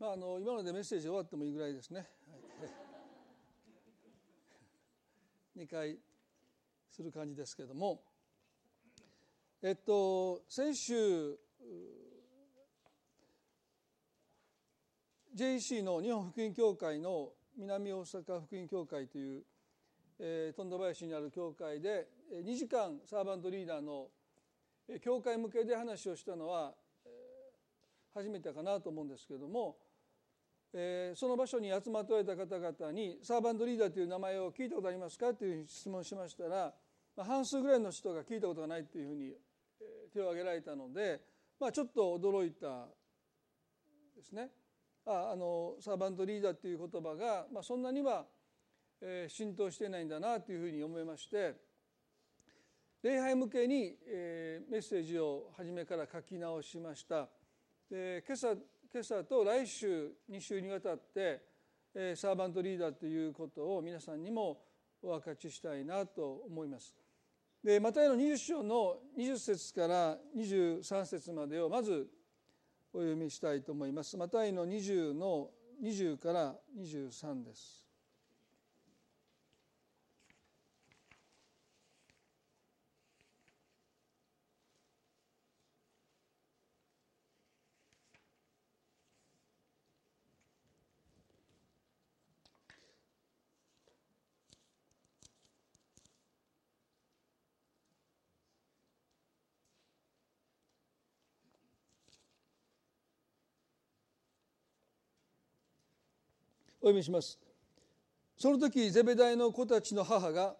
まあ、あの今のでメッセージ終わってもいいぐらいですね。2回する感じですけれども、えっと、先週 JEC の日本福音協会の南大阪福音協会という、えー、富田林にある協会で2時間サーバントリーダーの教会向けで話をしたのは初めてかなと思うんですけれども、えー、その場所に集まっておられた方々にサーバントリーダーという名前を聞いたことありますかという質問しましたら、まあ、半数ぐらいの人が聞いたことがないというふうに手を挙げられたので、まあ、ちょっと驚いたですね。ああのサーバントリーダーという言葉が、まあ、そんなには、えー、浸透していないんだなというふうに思いまして礼拝向けに、えー、メッセージを初めから書き直しました。で今朝今朝と来週2週にわたって、えー、サーバントリーダーということを皆さんにもお分かちしたいなと思います。でマタイの20章の20節から23節までをまずお読みしたいと思います。マタイの20の20から23です。お読みします。その時ゼベダイの子たちの母が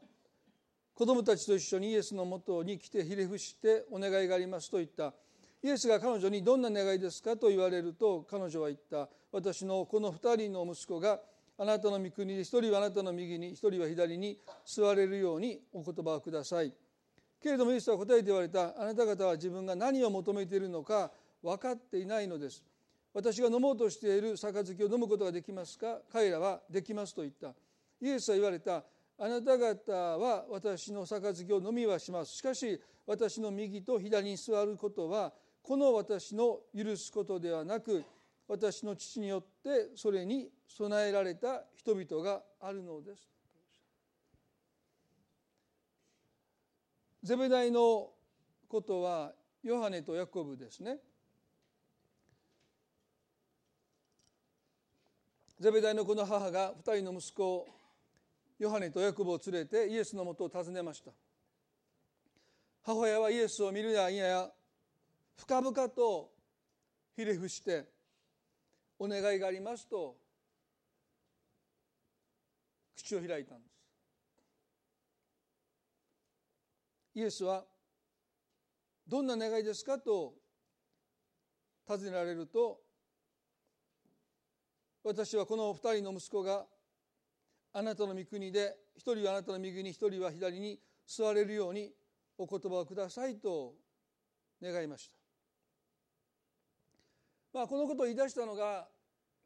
子供たちと一緒にイエスのもとに来てひれ伏してお願いがありますと言った。イエスが彼女にどんな願いですかと言われると彼女は言った。私のこの二人の息子があなたの御国で一人はあなたの右に一人は左に座れるようにお言葉をください。けれどもイエスは答えて言われた。あなた方は自分が何を求めているのか分かっていないのです。私が飲もうとしている杯を飲むことができますか？彼らはできますと言った。イエスは言われた。あなた方は私の杯を飲みはします。しかし私の右と左に座ることはこの私の許すことではなく私の父によってそれに備えられた人々があるのです。ゼベダイのことはヨハネとヤコブですね。ゼベダイの子の母が2人の息子ヨハネとヤコブを連れてイエスのもとを訪ねました。母親はイエスを見るやいやや深々とひれ伏してお願いがありますと口を開いたんです。イエスはどんな願いですか？と尋ねられると私はこの二人の息子があなたの御国で一人はあなたの右に一人は左に座れるようにお言葉をくださいと願いました。まあ、このことを言い出したのが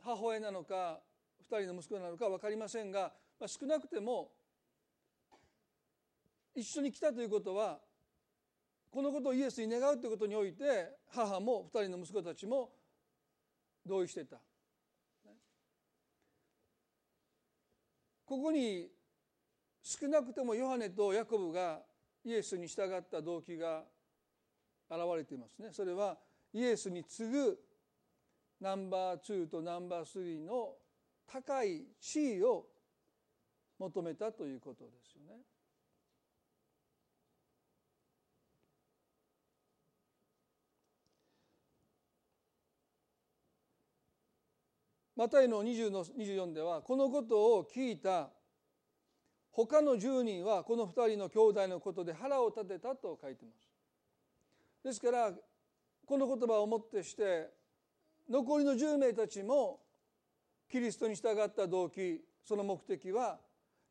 母親なのか二人の息子なのか分かりませんが、まあ、少なくても一緒に来たということはこのことをイエスに願うということにおいて母も二人の息子たちも同意していたここに少なくともヨハネとヤコブがイエスに従った動機が現れていますね。それはイエスに次ぐナンバー2とナンバー3の高い地位を求めたということですよね。マタイの20の24ではこのことを聞いた他の10人はこの2人の兄弟のことで腹を立てたと書いてます。ですからこの言葉をもってして残りの10名たちもキリストに従った動機その目的は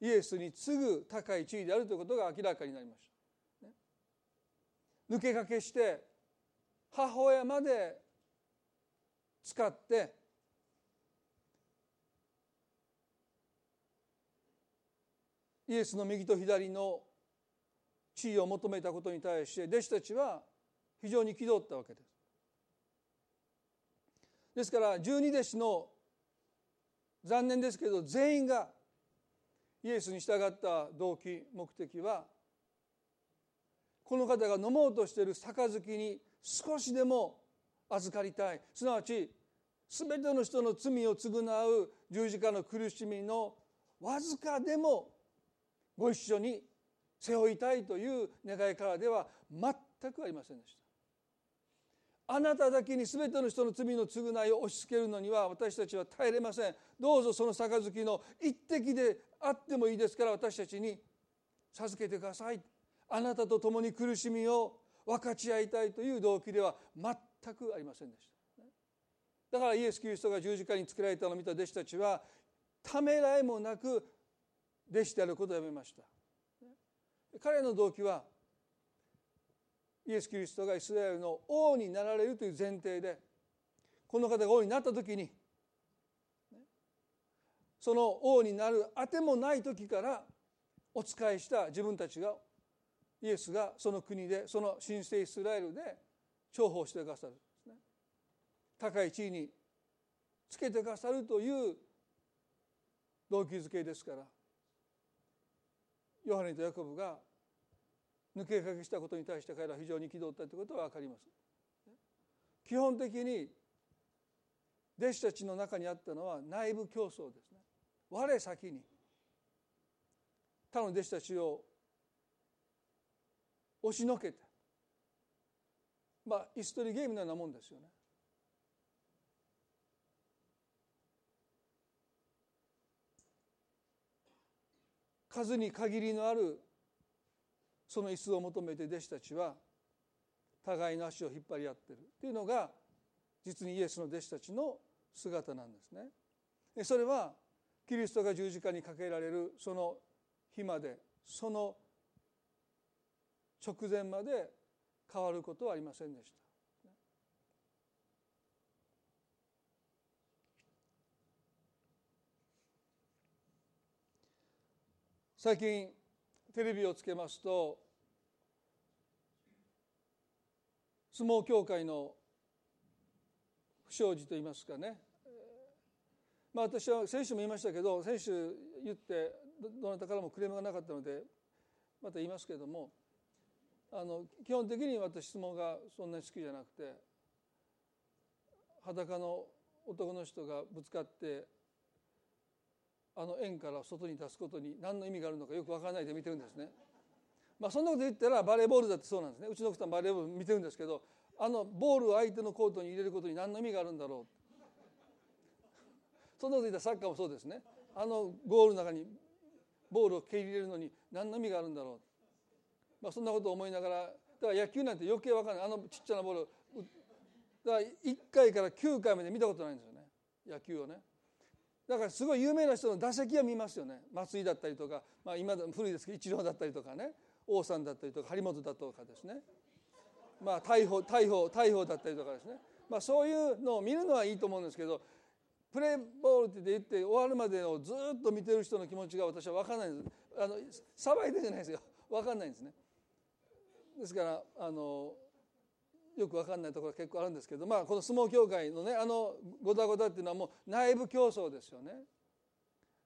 イエスに次ぐ高い地位であるということが明らかになりました。ね、抜け駆けして母親まで使ってイエスの右と左の地位を求めたことに対して弟子たちは非常に憤ったわけです。ですから十二弟子の残念ですけど全員がイエスに従った動機目的はこの方が飲もうとしている杯に少しでも預かりたいすなわち全ての人の罪を償う十字架の苦しみのわずかでもご一緒に背負いたいという願いからでは全くありませんでした。あなただけに全ての人の罪の償いを押し付けるのには私たちは耐えれません。どうぞその杯の一滴であってもいいですから私たちに授けてください。あなたと共に苦しみを分かち合いたいという動機では全くありませんでした。だからイエス・キリストが十字架につけられたのを見た弟子たちはためらいもなく弟子であることをやめました。彼の動機はイエス・キリストがイスラエルの王になられるという前提でこの方が王になった時にその王になるあてもない時からお仕えした自分たちがイエスがその国でその神聖イスラエルで重宝してくださる高い地位につけてくださるという動機づけですからヨハネとヤコブが抜け駆けしたことに対して彼らは非常に憤ったということは分かります。基本的に弟子たちの中にあったのは内部競争ですね。我先に他の弟子たちを押しのけてまあ椅子取りゲームのようなもんですよね。数に限りのあるその椅子を求めて弟子たちは互いの足を引っ張り合ってるというのが実にイエスの弟子たちの姿なんですね。それはキリストが十字架にかけられるその日までその直前まで変わることはありませんでした。最近テレビをつけますと相撲協会の不祥事といいますかね。まあ私は選手も言いましたけど選手言ってどなたからもクレームがなかったのでまた言いますけれどもあの基本的に私相撲がそんなに好きじゃなくて裸の男の人がぶつかってあの円から外に出すことに何の意味があるのかよく分からないで見てるんですね。まあ、そんなこと言ったらバレーボールだってそうなんですね。うちの奥さんバレーボール見てるんですけどあのボールを相手のコートに入れることに何の意味があるんだろう。そんなこと言ったらサッカーもそうですね。あのゴールの中にボールを蹴り入れるのに何の意味があるんだろう、まあ、そんなことを思いながらだから野球なんて余計分からない。あのちっちゃなボールだから1回から9回まで見たことないんですよね。野球をね。だからすごい有名な人の打席は見ますよね。松井だったりとか、まあ、今古いですけどイチローだったりとかね。王さんだったりとか張本だとかですね。まあ大砲大砲大砲だったりとかですね、まあ、そういうのを見るのはいいと思うんですけどプレーボールって言って終わるまでをずっと見てる人の気持ちが私は分かんないんです。あの騒いでじゃないですよ。分かんないんですね。ですからあのよく分かんないところが結構あるんですけど、まあ、この相撲協会のねあのごたごたっていうのはもう内部競争ですよね。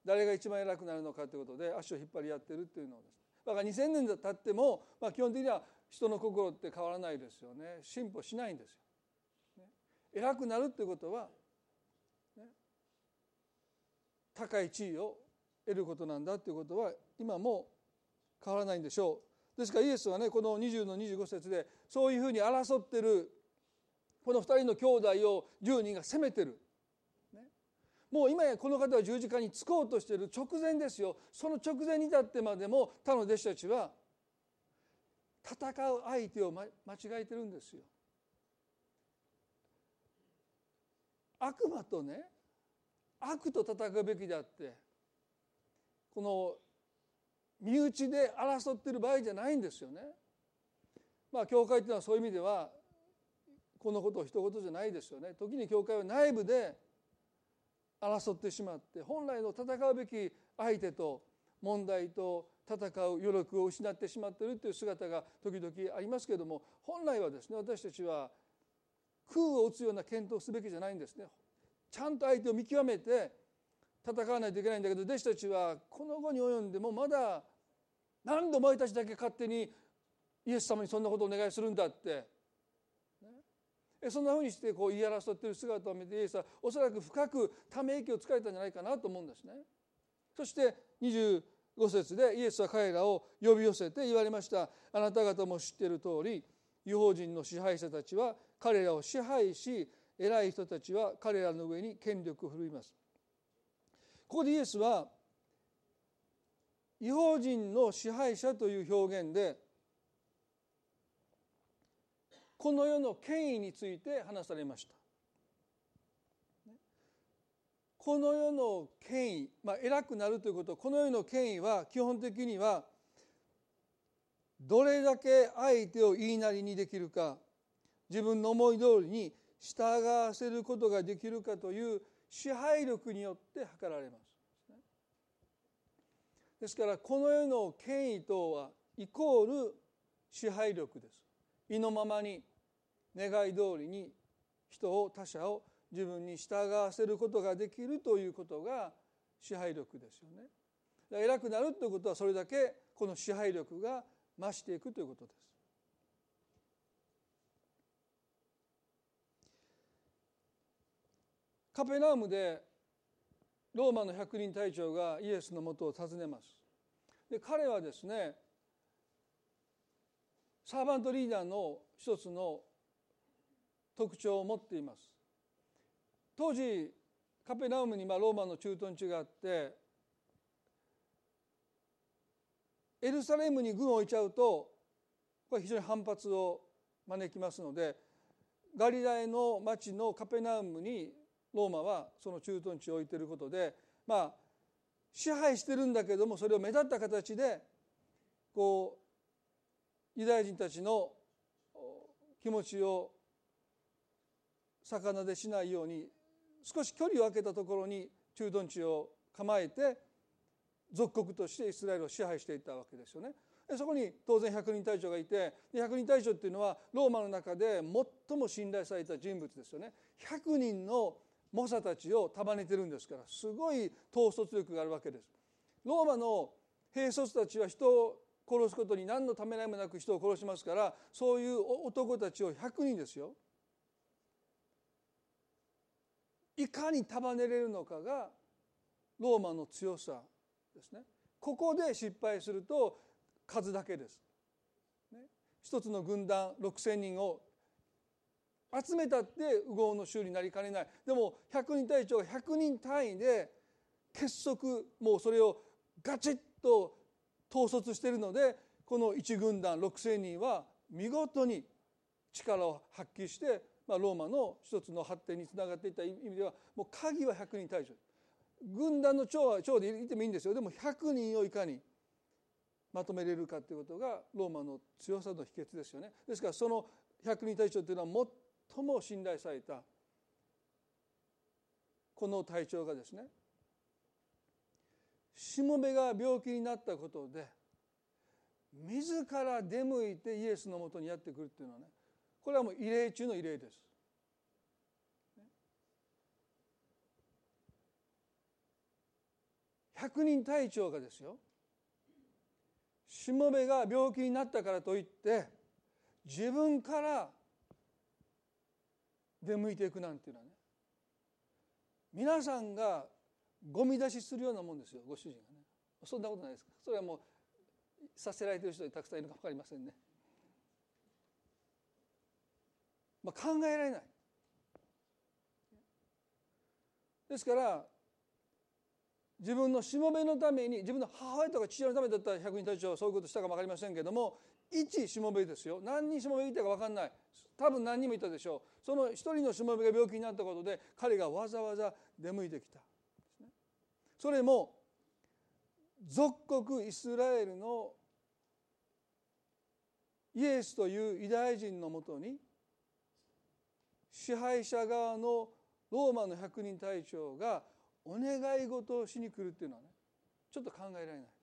誰が一番偉くなるのかということで足を引っ張り合ってるっていうのをですだから2000年経っても、まあ、基本的には人の心って変わらないですよね。進歩しないんですよ、ね、偉くなるっていうことは、ね、高い地位を得ることなんだっていうことは今も変わらないんでしょう。ですからイエスはねこの20の25節でそういうふうに争ってるこの2人の兄弟を10人が責めてる、ね、もう今やこの方は十字架につこうとしている直前ですよ。その直前に至ってまでも他の弟子たちは戦う相手を間違えてるんですよ。悪魔とね悪と戦うべきであってこの身内で争ってる場合じゃないんですよね。まあ教会っていうのはそういう意味ではこのことを一言じゃないですよね。時に教会は内部で争ってしまって本来の戦うべき相手と問題と戦う余力を失ってしまっているという姿が時々ありますけれども本来はですね私たちは空を打つような検討すべきじゃないんですね。ちゃんと相手を見極めて戦わないといけないんだけど弟子たちはこの後に及んでもまだ何でお前たちだけ勝手にイエス様にそんなことをお願いするんだって、ね、そんなふうにしてこう言い争っている姿を見てイエスはおそらく深くため息をつかれたんじゃないかなと思うんですね。そして25節でイエスは彼らを呼び寄せて言われましたあなた方も知っている通り違法人の支配者たちは彼らを支配し偉い人たちは彼らの上に権力を振るいます。ここでイエスは違法人の支配者という表現でこの世の権威について話されました。この世の権威、まあ、偉くなるということこの世の権威は基本的にはどれだけ相手を言いなりにできるか自分の思い通りに従わせることができるかという支配力によって測られます。ですからこの世の権威等はイコール支配力です。意のままに願い通りに人を他者を自分に従わせることができるということが支配力ですよね。偉くなるということはそれだけこの支配力が増していくということです。カペナウムでローマの百人隊長がイエスのもとを訪ねます。で彼はですねサーバントリーダーの一つの特徴を持っています。当時カペナウムにまローマの駐屯地があってエルサレムに軍を置いちゃうとこれ非常に反発を招きますのでガリラヤの町のカペナウムにローマはその駐屯地を置いてることでまあ支配してるんだけどもそれを目立った形でこうユダヤ人たちの気持ちを魚でしないように少し距離を空けたところに駐屯地を構えて属国としてイスラエルを支配していたわけですよね。そこに当然百人隊長がいて百人隊長っていうのはローマの中で最も信頼された人物ですよね。100人の猛者たちを束ねてるんですからすごい統率力があるわけです。ローマの兵卒たちは人を殺すことに何のためらいもなく人を殺しますからそういう男たちを100人ですよ。いかに束ねれるのかがローマの強さですね。ここで失敗すると数だけです。ね、一つの軍団6,000人を集めたって右往の衆になりかねない。でも100人隊長が100人単位で結束もうそれをガチッと統率しているのでこの一軍団6,000人は見事に力を発揮して、まあ、ローマの一つの発展につながっていった意味ではもう鍵は100人隊長。軍団の長は長でいてもいいんですよ。でも100人をいかにまとめれるかということがローマの強さの秘訣ですよね。ですからその百人隊長というのは最も信頼されたこの隊長がですねしもべが病気になったことで自ら出向いてイエスのもとにやってくるっていうのはねこれはもう異例中の異例です。百人隊長がですよしもべが病気になったからといって自分から出向いていくなんていうのはね。皆さんがゴミ出しするようなもんですよご主人がね。そんなことないですか。それはもうさせられてる人にたくさんいるか分かりませんね、まあ、考えられない。ですから自分のしもべのために自分の母親とか父親のためだったら百人隊長はそういうことしたかも分かりませんけども一しもべですよ。何人しもべいたか分かんない。多分何人もいたでしょう。その一人のしもべが病気になったことで彼がわざわざ出向いてきた。それも属国イスラエルのイエスというユダヤ人のもとに支配者側のローマの百人隊長がお願い事をしに来るっていうのはねちょっと考えられないです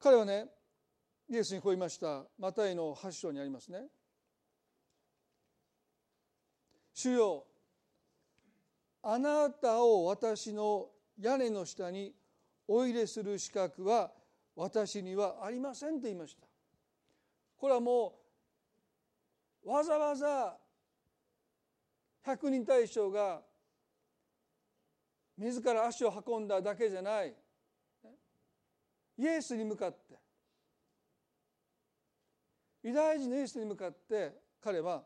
彼はねイエスにこう言いました。マタイの8章にありますね。主よあなたを私の屋根の下にお入れする資格は私にはありませんと言いました。これはもうわざわざ百人大将が自ら足を運んだだけじゃない。イエスに向かってユダヤ人のイエスに向かって彼は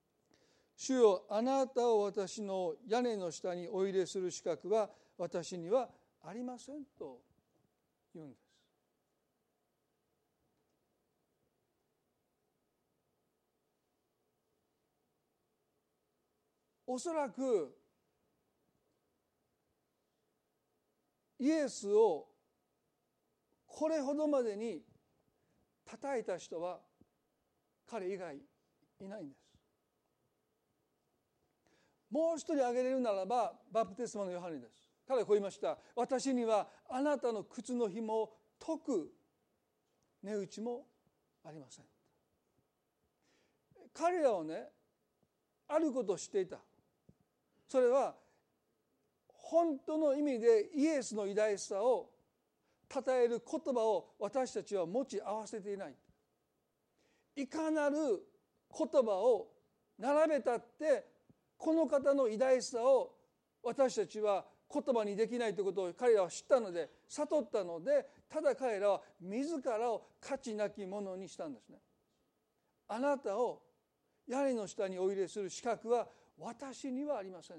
「主よあなたを私の屋根の下にお入れする資格は私にはありません」と言うんです。おそらくイエスをこれほどまでに叩いた人は彼以外いないんです。もう一人挙げれるならばバプテスマのヨハネです。彼はこう言いました。私にはあなたの靴の紐を解く値打ちもありません。彼らはねあることを知っていた。それは本当の意味でイエスの偉大さを称える言葉を私たちは持ち合わせていないいかなる言葉を並べたってこの方の偉大さを私たちは言葉にできないということを彼らは知ったので悟ったのでただ彼らは自らを価値なきものにしたんですね。あなたを屋根の下にお入れする資格は私にはありません。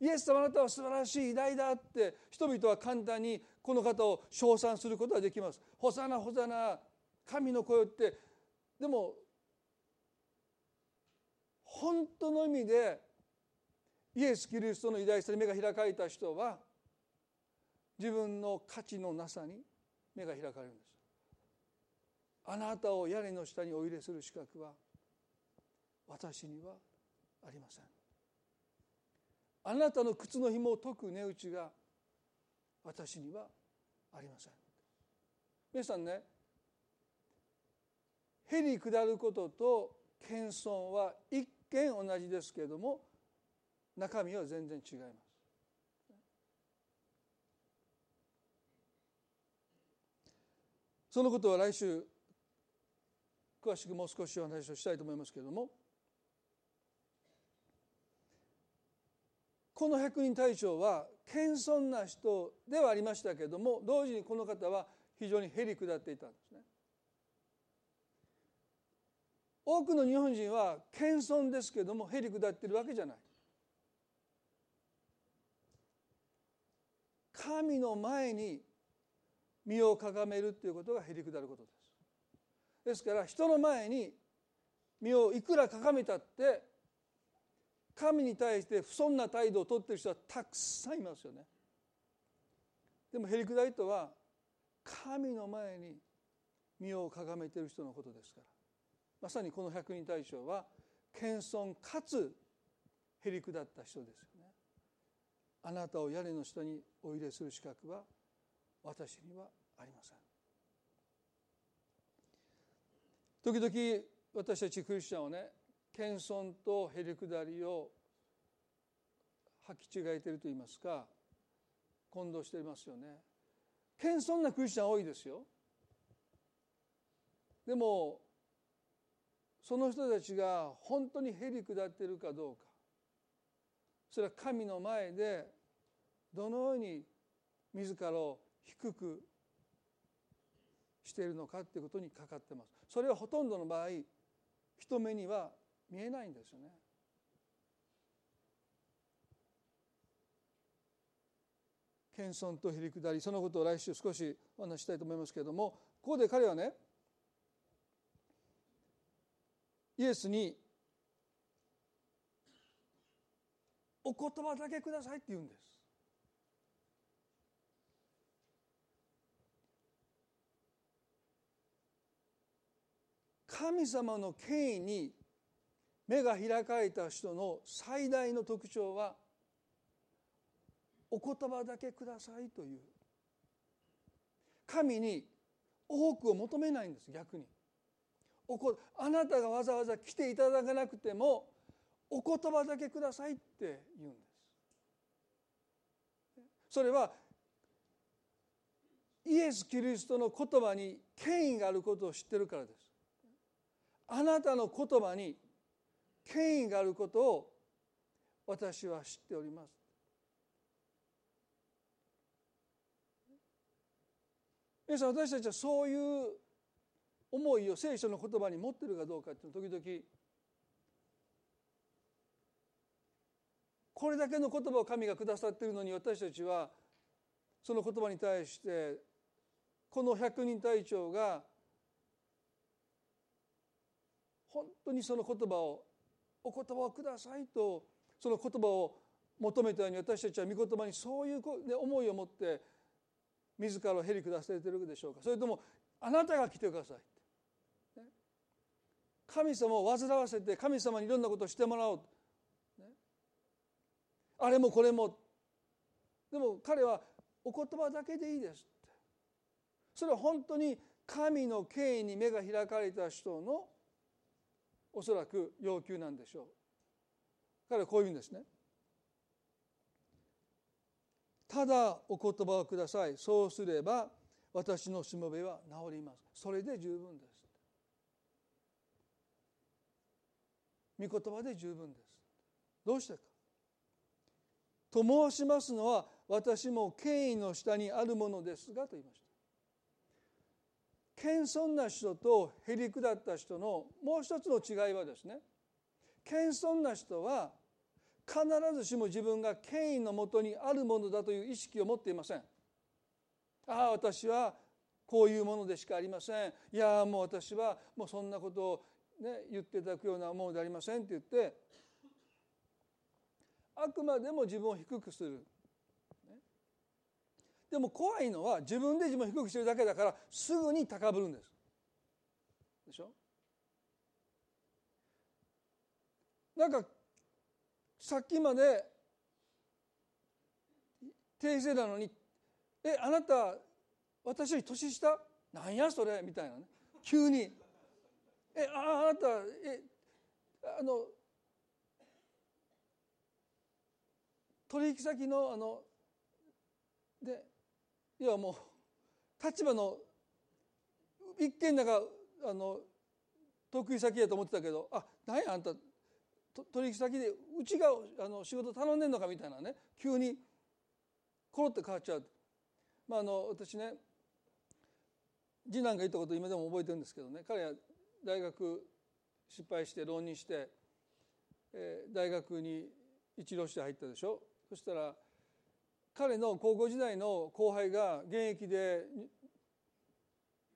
イエス様あなたは素晴らしい偉大だって人々は簡単にこの方を称賛することができます。ホサナホサナ神の声ってでも本当の意味でイエス・キリストの偉大さに目が開かれた人は自分の価値のなさに目が開かれるんです。あなたを屋根の下にお入れする資格は私にはありません。あなたの靴の紐を解く値打ちが私にはありません。皆さんねへり下ることと謙遜は一見同じですけれども中身は全然違います。そのことは来週詳しくもう少しお話をしたいと思いますけれどもこの百人隊長は謙遜な人ではありましたけれども同時にこの方は非常にへり下っていたんですね。多くの日本人は謙遜ですけれどもへり下ってるわけじゃない神の前に身をかがめるということがへり下ることですですから人の前に身をいくらかがめたって神に対して不遜な態度をとっている人はたくさんいますよね。でもへりくだりとは神の前に身をかがめてる人のことですから。まさにこの百人大将は謙遜かつへりくだった人ですよね。あなたを屋根の下にお入れする資格は私にはありません。時々私たちクリスチャンはね謙遜とへりくだりを履き違えていると言いますか混同していますよね。謙遜なクリスチャン多いですよ。でもその人たちが本当にへり下っているかどうか。それは神の前でどのように自らを低くしているのかということにかかってます。それはほとんどの場合人目には見えないんですよね謙遜とへりくだりそのことを来週少しお話したいと思いますけれどもここで彼はねイエスにお言葉だけくださいって言うんです。神様の権威に目が開かれた人の最大の特徴はお言葉だけくださいという。神に多くを求めないんです逆に。おあなたがわざわざ来ていただかなくてもお言葉だけくださいって言うんです。それはイエス・キリストの言葉に権威があることを知ってるからです。あなたの言葉に権威があることを私は知っております。皆さん私たちはそういう思いを聖書の言葉に持ってるかどうかっていうの時々これだけの言葉を神がくださっているのに私たちはその言葉に対してこの百人隊長が本当にその言葉をお言葉をくださいとその言葉を求めたように私たちは御言葉にそういう思いを持って自らをへり下されているでしょうか。それともあなたが来てください神様を煩わせて神様にいろんなことをしてもらおう、あれもこれも。でも彼はお言葉だけでいいですって。それは本当に神の権威に目が開かれた人のおそらく要求なんでしょう。彼はこう言うんですね。ただお言葉をください。そうすれば私のしもべは治ります。それで十分です。御言葉で十分です。どうしてか。と申しますのは私も権威の下にあるものですがと言いました。謙遜な人とへりくだった人のもう一つの違いはですね謙遜な人は必ずしも自分が権威のもとにあるものだという意識を持っていません。ああ私はこういうものでしかありませんいやもう私はもうそんなことを、ね、言っていただくようなものでありませんって言ってあくまでも自分を低くする。でも怖いのは自分で自分を低くしてるだけだからすぐに高ぶるんです。でしょ？なんかさっきまで訂正なのに「えあなた私より年下？なんやそれ」みたいなね。急に「えああなたえあの取引先のあので要はもう立場の一見なんかあの得意先やと思ってたけどあ何やあんた取引先でうちがあの仕事頼んでんのかみたいなね急にコロって変わっちゃう、まあ、あの私ね次男が言ったこと今でも覚えてるんですけどね彼は大学失敗して浪人して、えー、大学に一浪して入ったでしょ。そしたら彼の高校時代の後輩が現役で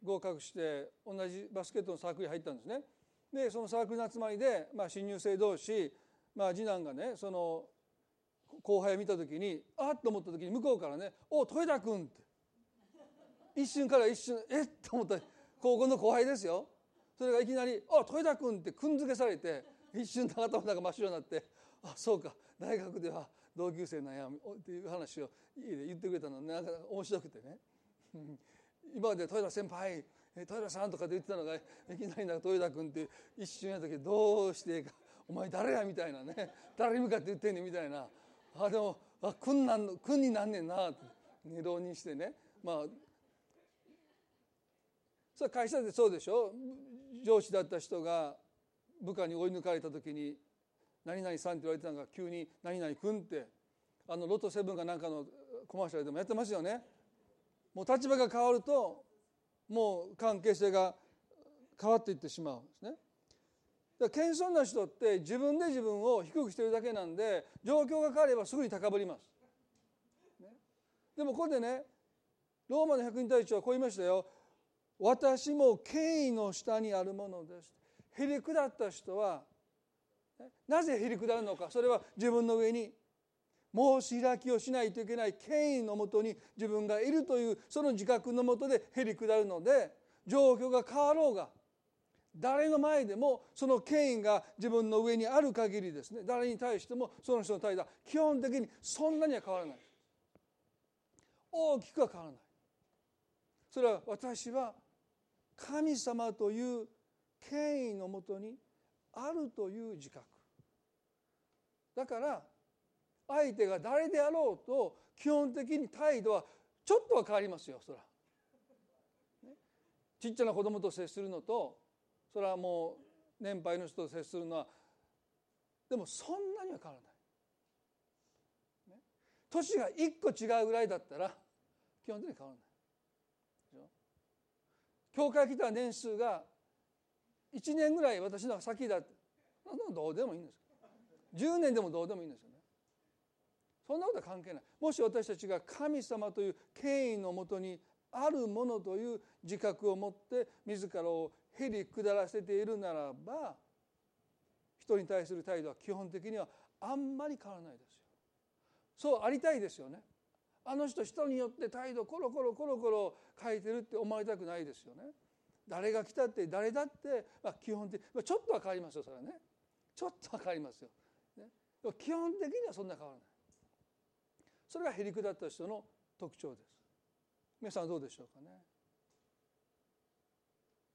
合格して同じバスケットのサークルに入ったんですね。でそのサークルの集まりで、まあ、新入生同士、まあ、次男がねその後輩を見た時にあっと思った時に向こうからね「おっ豊田君」って。一瞬から一瞬えっ？と思った。高校の後輩ですよ。それがいきなり「あ豊田君」ってくんづけされて一瞬長友が真っ白になって「あそうか。大学では同級生なんや」っていう話を家で言ってくれたのなんか面白くてね。今まで豊田先輩豊田さんとかで言ってたのがいきなりなんか豊田君って一瞬やったけどどうしてかお前誰やみたいなね。誰に向かって言ってんねんみたいな。あでもあ君なん君になんねんな。って、ね、浪人してね。まあそれ会社でそうでしょ？上司だった人が部下に追い抜かれた時に「何々さん」って言われてたのが急に「何々君」ってあのロトセブンかなんかのコマーシャルでもやってますよね。もう立場が変わるともう関係性が変わっていってしまうんですね。だから謙遜な人って自分で自分を低くしてるだけなんで状況が変わればすぐに高ぶります。でもここでねローマの百人隊長はこう言いましたよ。私も権威の下にあるものです。へりくだった人はなぜへりくだるのか？それは自分の上に申し開きをしないといけない権威のもとに自分がいるというその自覚のもとでへりくだるので状況が変わろうが誰の前でもその権威が自分の上にある限りですね。誰に対してもその人の態度は基本的にそんなには変わらない。大きくは変わらない。それは私は神様という権威のもとにあるという自覚。だから相手が誰であろうと基本的に態度はちょっとは変わりますよそら。ちっちゃな子供と接するのとそれはもう年配の人と接するのはでもそんなには変わらない。年が1個違うぐらいだったら基本的に変わらない。教会来た年数が1年ぐらい私の先だどうでもいいんです10年でもどうでもいいんですよね。そんなことは関係ない。もし私たちが神様という権威のもとにあるものという自覚を持って自らをへり下らせているならば人に対する態度は基本的にはあんまり変わらないですよ。そうありたいですよね。あの人人によって態度コロコロコロコロ変えてるって思われたくないですよね。誰が来たって誰だって、まあ、基本的、まあ、ちょっとは変わりますよそれはね。ちょっとは変わりますよ、基本的にはそんな変わらない。それがへりくだった人の特徴です。皆さんどうでしょうかね。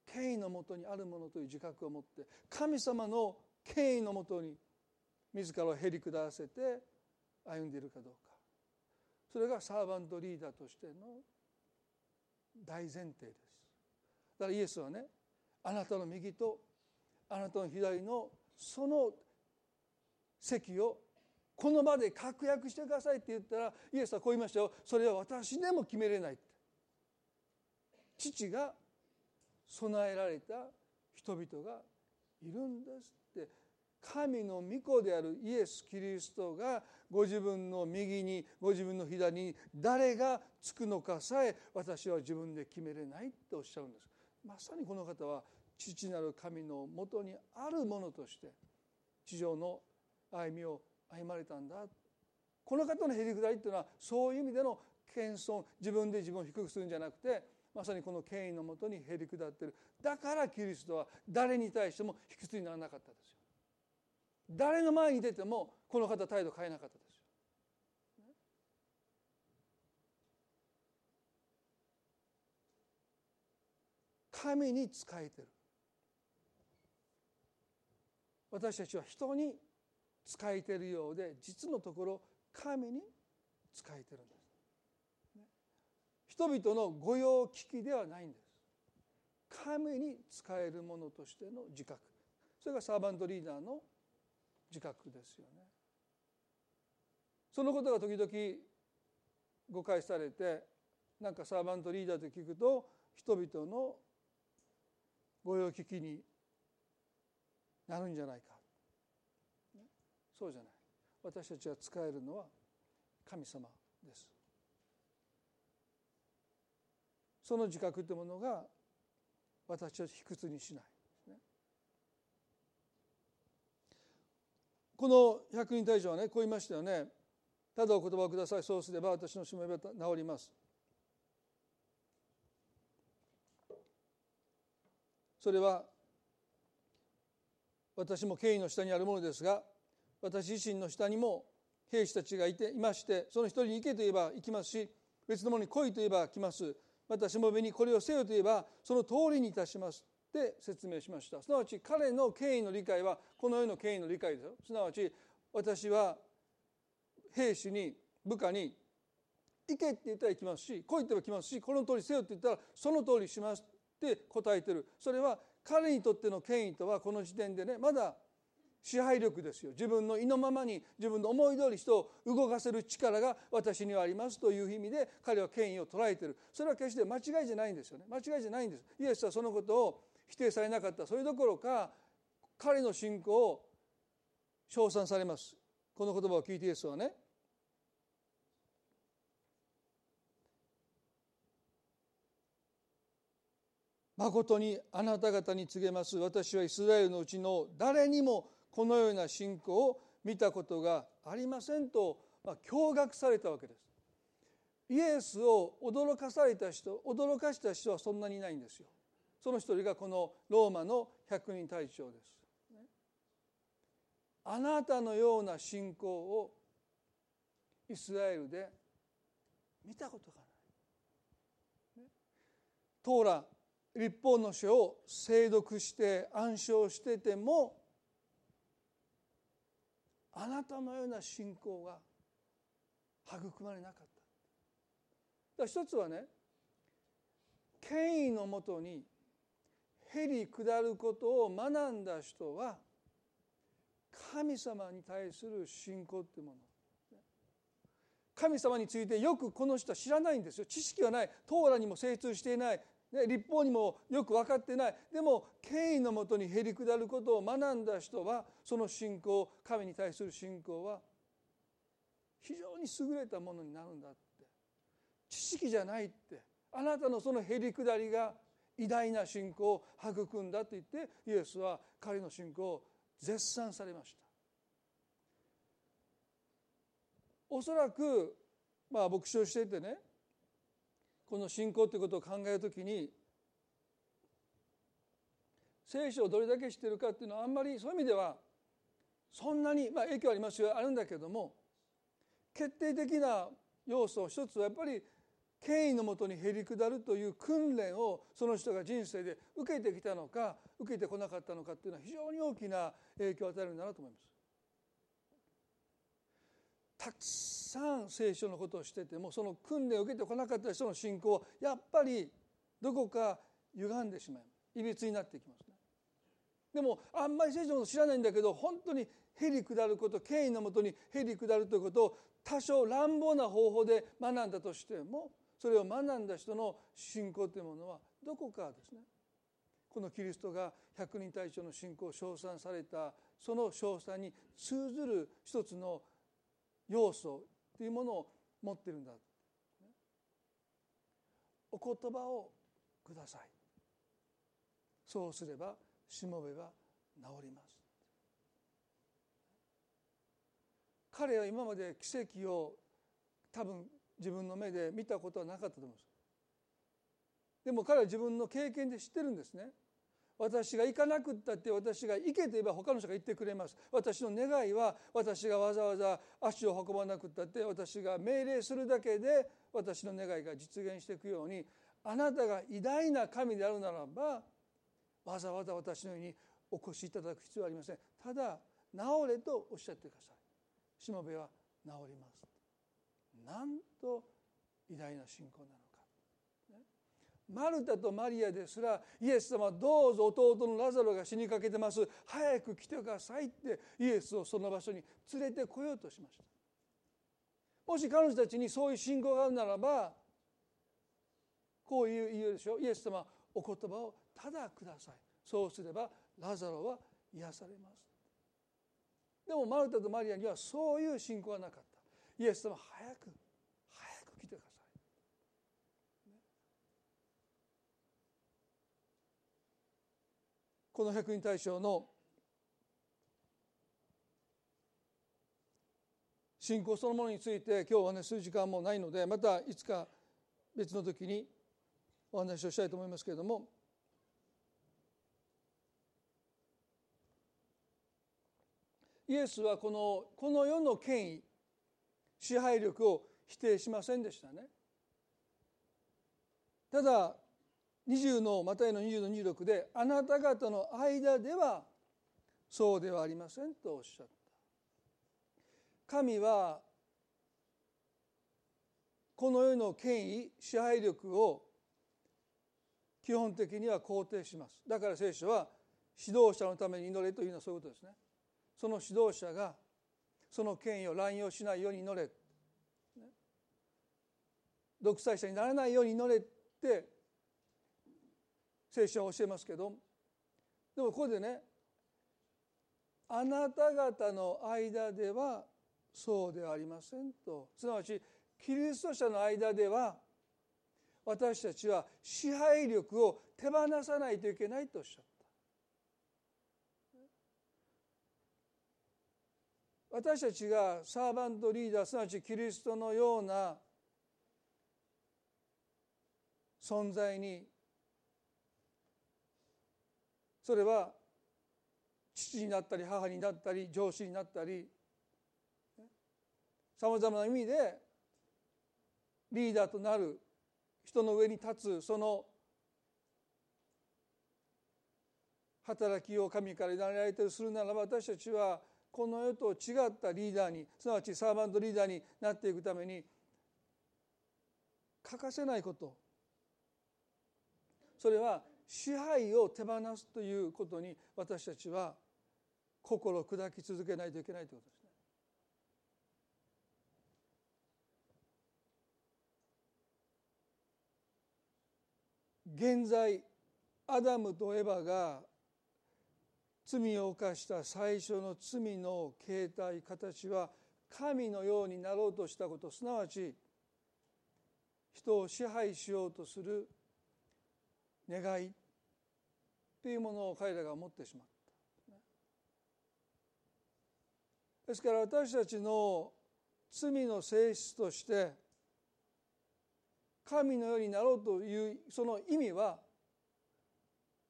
権威のもとにあるものという自覚を持って神様の権威のもとに自らをへり下らせて歩んでいるかどうか。それがサーバントリーダーとしての大前提です。だからイエスはねあなたの右とあなたの左のその席をこの場で確約してくださいって言ったらイエスはこう言いましたよ。それは私でも決めれないって。父が備えられた人々がいるんですって。神の御子であるイエス・キリストがご自分の右にご自分の左に誰がつくのかさえ私は自分で決めれないっておっしゃるんです。まさにこの方は父なる神のもとにあるものとして地上の歩みを歩まれたんだ。この方のへりくだりっていうのはそういう意味での謙遜自分で自分を低くするんじゃなくてまさにこの権威のもとにへりくだってる。だからキリストは誰に対しても卑屈にならなかったですよ。誰の前に出てもこの方態度変えなかったですよ。神に仕えてる。私たちは人に仕えてるようで実のところ神に仕えてるんです。人々の御用聞きではないんです。神に仕えるものとしての自覚。それがサーバントリーダーの自覚ですよね。そのことが時々誤解されてなんかサーバントリーダーと聞くと人々の御用聞きになるんじゃないか。そうじゃない。私たちが使えるのは神様です。その自覚というものが私たち卑屈にしないこの百人隊長はねこう言いましたよね。ただお言葉をください。そうすれば私のしもべは治ります。それは私も権威の下にあるものですが私自身の下にも兵士たちがいていましてその一人に行けと言えば行きますし別のものに来いと言えば来ます。またしもべにこれをせよと言えばその通りにいたしますって説明しました。すなわち彼の権威の理解はこの世の権威の理解ですよ。すなわち私は兵士に部下に行けって言ったら行きますし来いって言えば来ますしこの通りせよって言ったらその通りしますって答えてる。それは彼にとっての権威とはこの時点でねまだ支配力ですよ。自分の意のままに自分の思い通り人を動かせる力が私にはありますという意味で彼は権威を捉えている。それは決して間違いじゃないんですよね。間違いじゃないんです。イエスはそのことを否定されなかった。それどころか彼の信仰を称賛されます。この言葉を聞いてイエスはね誠にあなた方に告げます。私はイスラエルのうちの誰にもこのような信仰を見たことがありませんと、まあ、驚愕されたわけです。イエスを驚かされた人驚かした人はそんなにいないんですよ。その一人がこのローマの百人隊長です。あなたのような信仰をイスラエルで見たことがない。トーラ立法の書を精読して暗唱しててもあなたのような信仰が育まれなかった。だ一つはね権威のもとにへり下ることを学んだ人は神様に対する信仰っていうもの。神様についてよくこの人は知らないんですよ。知識はない。トーラにも精通していない。ね立法にもよく分かってない。でも権威のもとにへり下ることを学んだ人はその信仰神に対する信仰は非常に優れたものになるんだって。知識じゃないって。あなたのそのへり下りが偉大な信仰を育んだと言ってイエスは彼の信仰を絶賛されました。おそらくまあ牧師をしていてねこの信仰ということを考えるときに聖書をどれだけ知ってるかっていうのはあんまりそういう意味ではそんなに、まあ、影響ありますよあるんだけども決定的な要素一つはやっぱり権威のもとにへり下るという訓練をその人が人生で受けてきたのか受けてこなかったのかっていうのは非常に大きな影響を与えるんだなと思います。たくさん聖書のことをしててもその訓練を受けてこなかった人の信仰はやっぱりどこか歪んでしまういびつになってきますね。でもあんまり聖書のこと知らないんだけど本当にへり下ること権威のもとにへり下るということを多少乱暴な方法で学んだとしてもそれを学んだ人の信仰というものはどこかですねこのキリストが百人隊長の信仰を称賛されたその称賛に通ずる一つの要素というものを持ってるんだ。お言葉をください。そうすればしもべは治ります。彼は今まで奇跡を多分自分の目で見たことはなかったと思います。でも彼は自分の経験で知ってるんですね。私が行かなくったって私が行けと言えば他の人が行ってくれます。私の願いは私がわざわざ足を運ばなくったって私が命令するだけで私の願いが実現していくようにあなたが偉大な神であるならばわざわざ私のようにお越しいただく必要はありません。ただ治れとおっしゃってください。しもべは治ります。なんと偉大な信仰なの。マルタとマリアですらイエス様どうぞ弟のラザロが死にかけてます。早く来てくださいってイエスをその場所に連れてこようとしました。もし彼女たちにそういう信仰があるならばこういう言うでしょイエス様お言葉をただください。そうすればラザロは癒されます。でもマルタとマリアにはそういう信仰はなかった。イエス様早くこの百人大将の信仰そのものについて今日はね数時間もないのでまたいつか別の時にお話をしたいと思いますけれどもイエスはこのこの世の権威支配力を否定しませんでしたね。ただ20のマタイの20の26であなた方の間ではそうではありませんとおっしゃった神はこの世の権威支配力を基本的には肯定します。だから聖書は指導者のために祈れというのはそうい。うことですねその指導者がその権威を乱用しないように祈れ独裁者にならないように祈れって聖書は教えますけどでもここでねあなた方の間ではそうではありませんと。すなわちキリスト者の間では私たちは支配力を手放さないといけないとおっしゃった。私たちがサーバントリーダーすなわちキリストのような存在にそれは父になったり母になったり上司になったりさまざまな意味でリーダーとなる人の上に立つその働きを神から委ねられてるするならば私たちはこの世と違ったリーダーにすなわちサーバントリーダーになっていくために欠かせないこと。それは支配を手放すということに私たちは心を砕き続けないといけないということですね。現在アダムとエバが罪を犯した最初の罪の形態形は神のようになろうとしたことすなわち人を支配しようとする願いというものを彼らが持ってしまった。ですから私たちの罪の性質として神のようになろうというその意味は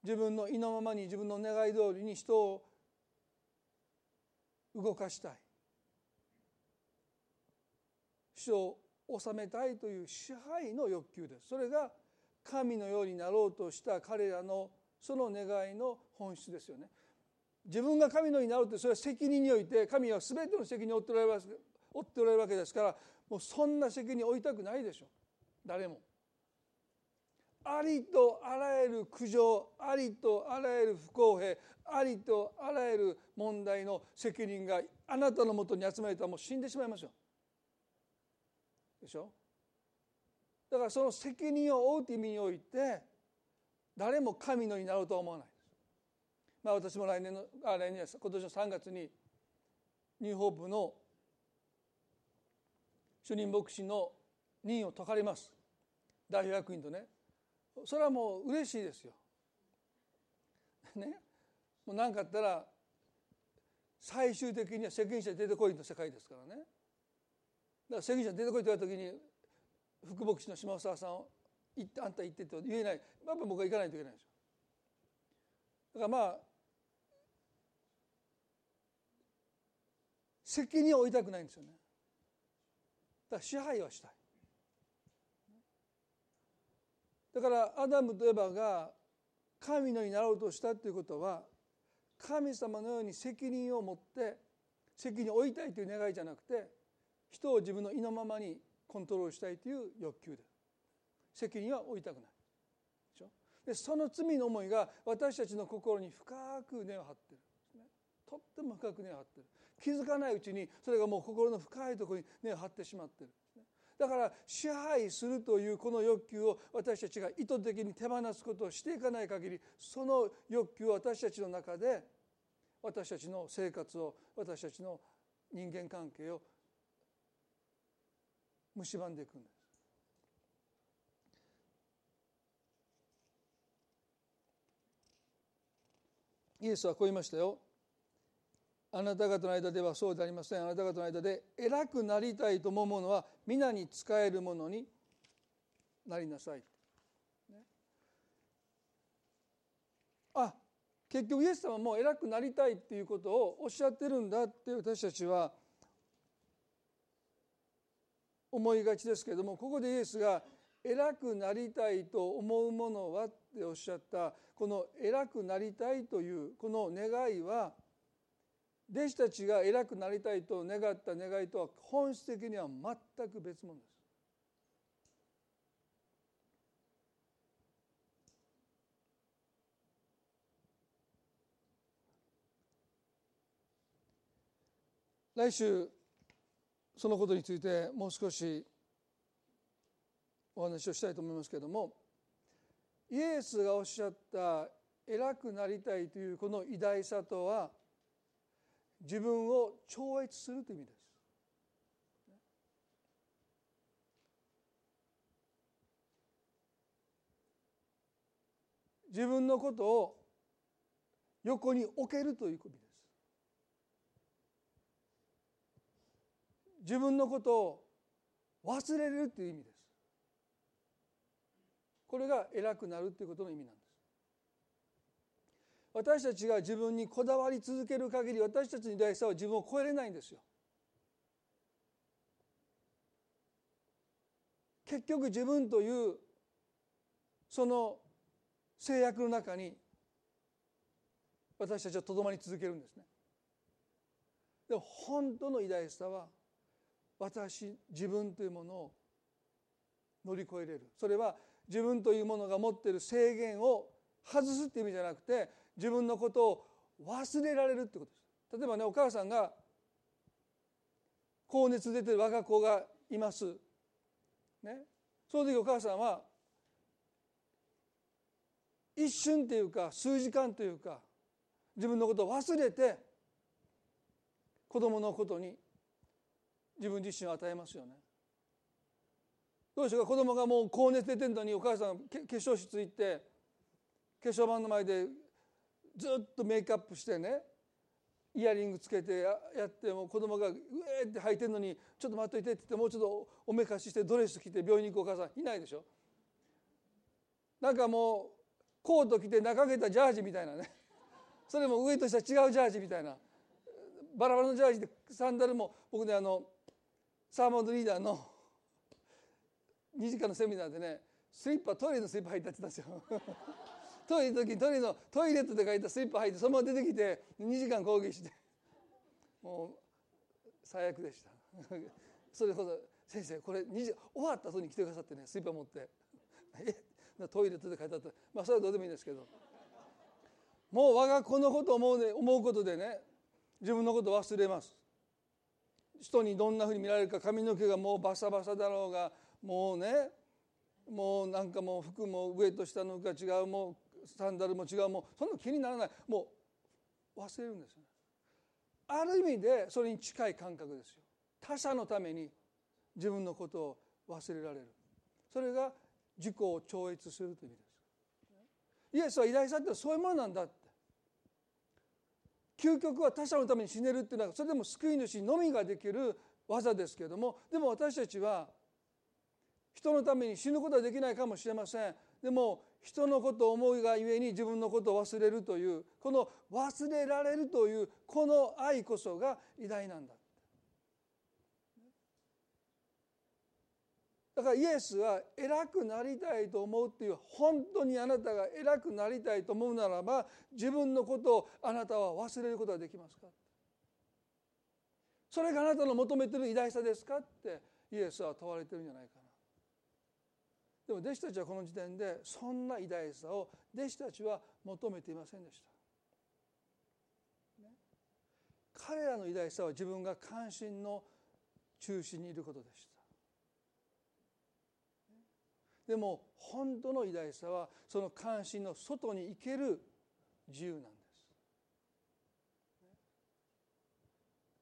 自分の意のままに自分の願い通りに人を動かしたい。人を治めたいという支配の欲求です。それが神のようになろうとした彼らのその願いの本質ですよね。自分が神のようになろうとそれは責任において神は全ての責任を負っておられます負っておられるわけですからもうそんな責任を負いたくないでしょ誰も。ありとあらゆる苦情ありとあらゆる不公平ありとあらゆる問題の責任があなたのもとに集まれたらもう死んでしまいますよ。でしょ？だからその責任を負うという意味において誰も神のになろうとは思わないです。まあ、私も来年のあ来年今年の3月にニューホープの主任牧師の任を解かれます代表役員とねそれはもう嬉しいですよ。ねもう何かあったら最終的には責任者出てこいの世界ですからね。だから責任者出てこいと言われた時に副牧師の島沢さんを行ってあんた行ってと言えないやっぱ僕は行かないといけないですよ。だからまあ責任を負いたくないんですよね。だから支配はしたい。だからアダムとエバが神のになろうとしたということは神様のように責任を持って責任を負いたいという願いじゃなくて人を自分の意のままにコントロールしたいという欲求で。責任は負いたくない。でしょ？でその罪の思いが私たちの心に深く根を張ってるとっても深く根を張ってる。気づかないうちにそれがもう心の深いところに根を張ってしまってるだから支配するというこの欲求を私たちが意図的に手放すことをしていかない限りその欲求を私たちの中で私たちの生活を私たちの人間関係を蝕んでいくんです。イエスはこう言いましたよ。あなた方の間ではそうでありませんあなた方の間で偉くなりたいと思う者は皆に仕えるものになりなさい、ね、あ結局イエス様も偉くなりたいっていうことをおっしゃってるんだって私たちは思いがちですけれどもここでイエスが偉くなりたいと思うものはっておっしゃったこの偉くなりたいというこの願いは弟子たちが偉くなりたいと願った願いとは本質的には全く別物です。来週そのことについてもう少しお話をしたいと思いますけれどもイエスがおっしゃった偉くなりたいというこの偉大さとは自分を超越するという意味です。自分のことを横に置けるという意味です。自分のことを忘れるという意味です。これが偉くなるということの意味なんです。私たちが自分にこだわり続ける限り私たちの偉大さは自分を超えれないんですよ。結局自分というその制約の中に私たちはとどまり続けるんですね。でも本当の偉大さは私自分というものを乗り越えれる。それは自分というものが持っている制限を外すっていう意味じゃなくて自分のことを忘れられるってことです。例えばねお母さんが高熱出てる我が子がいます。ね。その時お母さんは一瞬っていうか数時間というか自分のことを忘れて子供のことに自分自身を与えますよね。どうでしょうか？子供がもう高熱出てるのにお母さん化粧室行って化粧板の前でずっとメイクアップしてねイヤリングつけてやっても子供がうえって履いてるのにちょっと待っといてって言ってもうちょっとおめかししてドレス着て病院に行くお母さんいないでしょ？なんかもうコート着て中着たジャージみたいなね。それも上とした違うジャージみたいな。バラバラのジャージでサンダルも僕ねあのサーモンドリーダーの2時間のセミナーでねスリッパトイレのスリッパ履いてやってたんですよ。トイレの時トイレのトイレットで書いたスリッパ履いてそのまま出てきて2時間講義して。もう最悪でした。それほど先生これ2時終わった後に来てくださってねスリッパ持って。え？トイレットで書いてあった。まあそれはどうでもいいんですけど。もう我が子のことを思う,、ね、思うことでね自分のことを忘れます。人にどんなふうに見られるか髪の毛がもうバサバサだろうがもうねもうなんかもう服も上と下の服が違うもうサンダルも違うもうそんな気にならない。もう忘れるんですよある意味でそれに近い感覚ですよ。他者のために自分のことを忘れられる。それが自己を超越するという意味です。イエスは偉大さってそういうものなんだ究極は他者のために死ねるっていうのはそれでも救い主のみができる技ですけれどもでも私たちは人のために死ぬことはできないかもしれません。でも人のことを思いがゆえに自分のことを忘れるというこの忘れられるというこの愛こそが偉大なんだ。だからイエスは偉くなりたいと思うっていう本当にあなたが偉くなりたいと思うならば自分のことをあなたは忘れることができますか？それがあなたの求めてる偉大さですかってイエスは問われてるんじゃないかな。でも弟子たちはこの時点でそんな偉大さを弟子たちは求めていませんでした。彼らの偉大さは自分が関心の中心にいることでした。でも本当の偉大さはその関心の外に行ける自由なんです。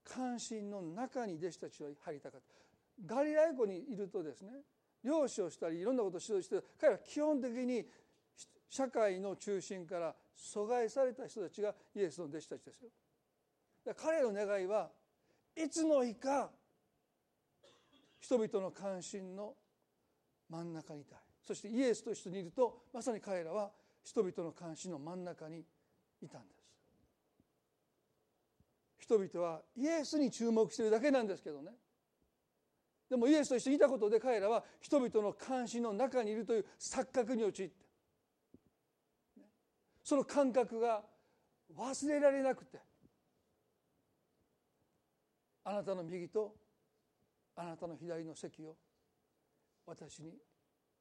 関心の中に弟子たちは入りたかった。ガリラヤ湖にいるとですね漁師をしたりいろんなことを指導して彼は基本的に社会の中心から阻害された人たちがイエスの弟子たちですよ。彼の願いはいつの日か人々の関心の真ん中にいたい。そしてイエスと一緒にいるとまさに彼らは人々の関心の真ん中にいたんです。人々はイエスに注目してるだけなんですけどね。でもイエスと一緒にいたことで彼らは人々の関心の中にいるという錯覚に陥ってその感覚が忘れられなくてあなたの右とあなたの左の席を私に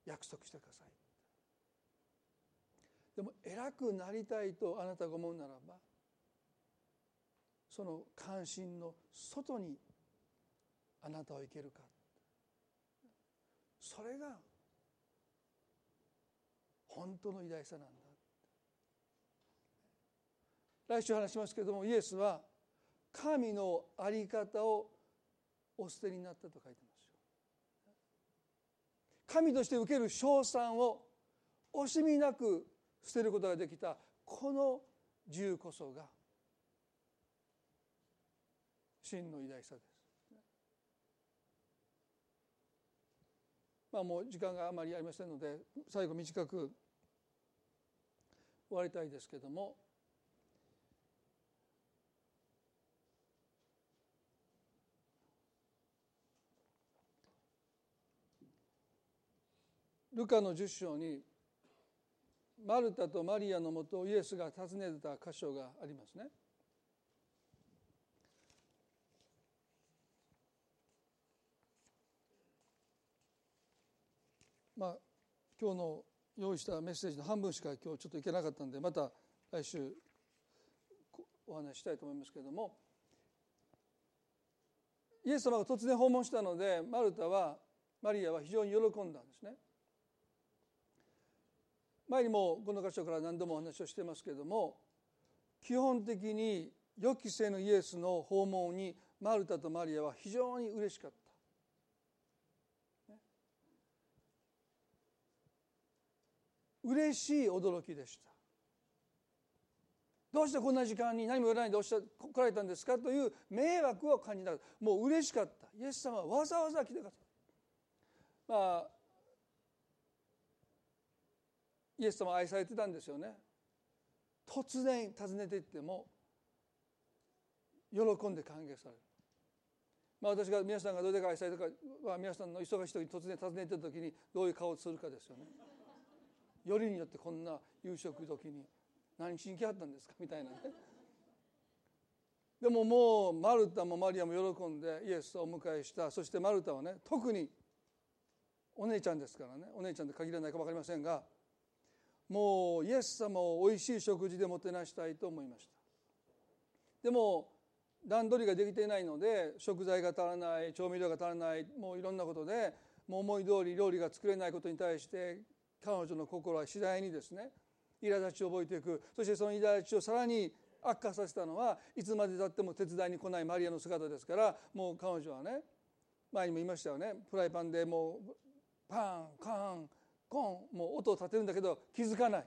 約束してください。でも偉くなりたいとあなたが思うならばその関心の外にあなたは行けるか。それが本当の偉大さなんだ。来週話しますけれどもイエスは神の在り方をお捨てになったと書いてます。神として受ける称賛を惜しみなく捨てることができたこの自由こそが真の偉大さです。まあもう時間があまりありませんので最後短く終わりたいですけどもルカの十章にマルタとマリアのもとイエスが訪ねた箇所がありますね。まあ、今日の用意したメッセージの半分しか今日ちょっといけなかったんでまた来週お話したいと思いますけれどもイエス様が突然訪問したのでマルタはマリアは非常に喜んだんですね。前にもこの箇所から何度もお話をしてますけれども基本的に予期せぬイエスの訪問にマルタとマリアは非常に嬉しかった。嬉しい驚きでした。どうしてこんな時間に何も言わないでおっしゃ来られたんですかという迷惑を感じなかったもう嬉しかったイエス様はわざわざ来てくださったまあイエス様愛されてたんですよね。突然訪ねていっても喜んで歓迎される。まあ、私が皆さんがどれだけ愛されたかは皆さんの忙しい時に突然訪ねてる時にどういう顔をするかですよね。よりによってこんな夕食時に何しに来はったんですか？みたいなね。でももうマルタもマリアも喜んでイエスをお迎えした。そしてマルタはね特にお姉ちゃんですからね。お姉ちゃんで限らないか分かりませんがもうイエス様をおいしい食事でもてなしたいと思いました。でも段取りができていないので食材が足らない調味料が足らないもういろんなことでもう思い通り料理が作れないことに対して彼女の心は次第にですね苛立ちを覚えていく。そしてその苛立ちをさらに悪化させたのはいつまでたっても手伝いに来ないマリアの姿ですからもう彼女はね前にも言いましたよね。フライパンでもうパンカンコンもう音を立てるんだけど気づかない。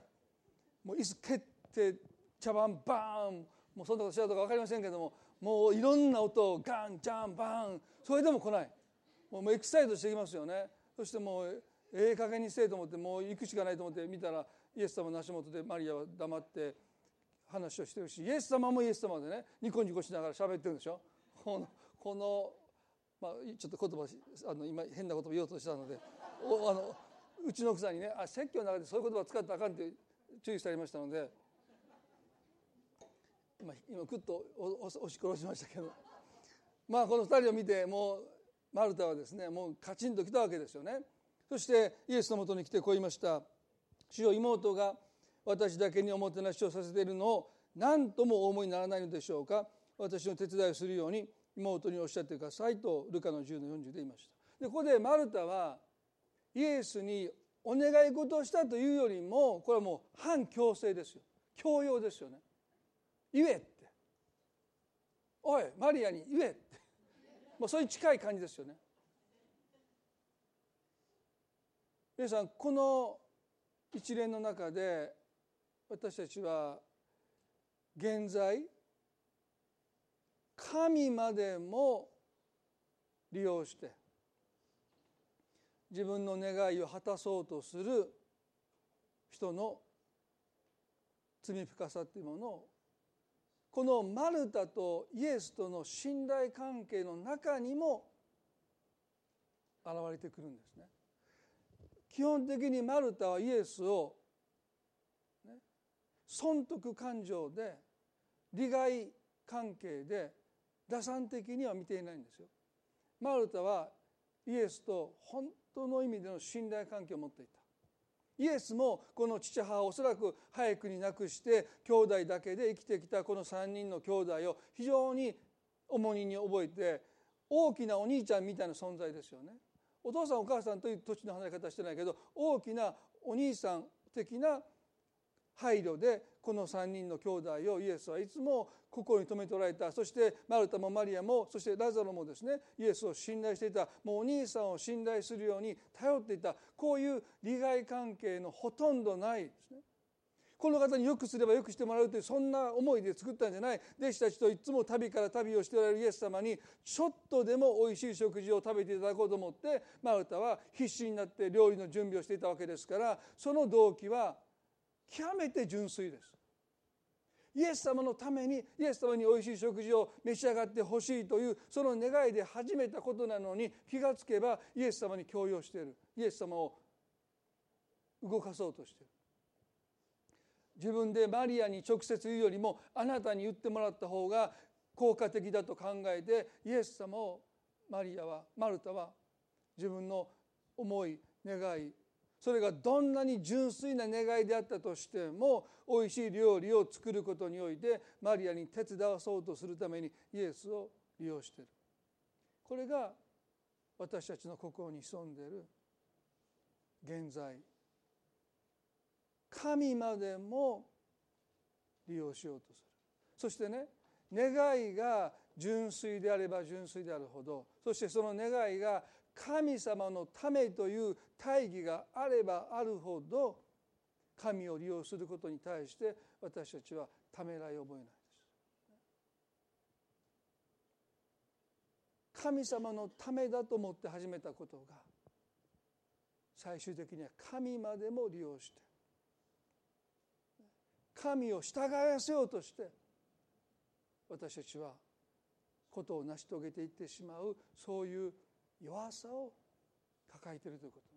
もう椅子蹴って茶碗バーン。もうそんなことしちゃうとか分かりませんけどももういろんな音をガンジャンバーン。それでも来ない。もうエクサイトしてきますよね。そしてもうええ加減にせえと思ってもう行くしかないと思って見たらイエス様の足元でマリアは黙って話をしてるしイエス様もイエス様でねニコニコしながら喋ってるでしょ。このこの、まあ、ちょっと言葉あの今変な言葉言おうとしたのでおあのうちの奥さんにねあ説教の中でそういう言葉を使ったらあかんって注意されましたので今今ぐっと押し殺しましたけどまあこの2人を見てもうマルタはですねもうカチンときたわけですよね。そしてイエスのもとに来てこう言いました。主よ妹が私だけにおもてなしをさせているのを何ともお思いにならないのでしょうか。私の手伝いをするように妹におっしゃってくださいとルカの10の40で言いました。でここでマルタはイエスにお願い事をしたというよりもこれはもう反強制ですよ。強要ですよね。言えって。おいマリアに言えって。もうそういう近い感じですよね。皆さんこの一連の中で私たちは現在神までも利用して自分の願いを果たそうとする人の罪深さというものをこのマルタとイエスとの信頼関係の中にも現れてくるんですね。基本的にマルタはイエスを、ね、損得感情で利害関係で打算的には見ていないんですよ。マルタはイエスと本意味での信頼関係を持っていた。イエスもこの父母をおそらく早くに亡くして兄弟だけで生きてきたこの3人の兄弟を非常に重荷に覚えて大きなお兄ちゃんみたいな存在ですよね。お父さんお母さんという土地の離れ方してないけど大きなお兄さん的な配慮でこの3人の兄弟をイエスはいつも心に留めておられた。そしてマルタもマリアもそしてラザロもですねイエスを信頼していた。もうお兄さんを信頼するように頼っていた。こういう利害関係のほとんどないですね。この方によくすればよくしてもらうというそんな思いで作ったんじゃない。弟子たちといつも旅から旅をしておられるイエス様にちょっとでもおいしい食事を食べていただこうと思ってマルタは必死になって料理の準備をしていたわけですからその動機は極めて純粋です。イエス様のためにイエス様においしい食事を召し上がってほしいというその願いで始めたことなのに気がつけばイエス様に強要しているイエス様を動かそうとしている自分でマリアに直接言うよりもあなたに言ってもらった方が効果的だと考えてイエス様をマリアはマルタは自分の思い願いそれがどんなに純粋な願いであったとしてもおいしい料理を作ることにおいてマリアに手伝わそうとするためにイエスを利用している。これが私たちの心に潜んでいる現在。神までも利用しようとする。そしてね願いが純粋であれば純粋であるほどそしてその願いが神様のためという大義があればあるほど神を利用することに対して私たちはためらいを覚えないです。神様のためだと思って始めたことが最終的には神までも利用して神を従わせようとして私たちはことを成し遂げていってしまうそういう弱さを抱えているということ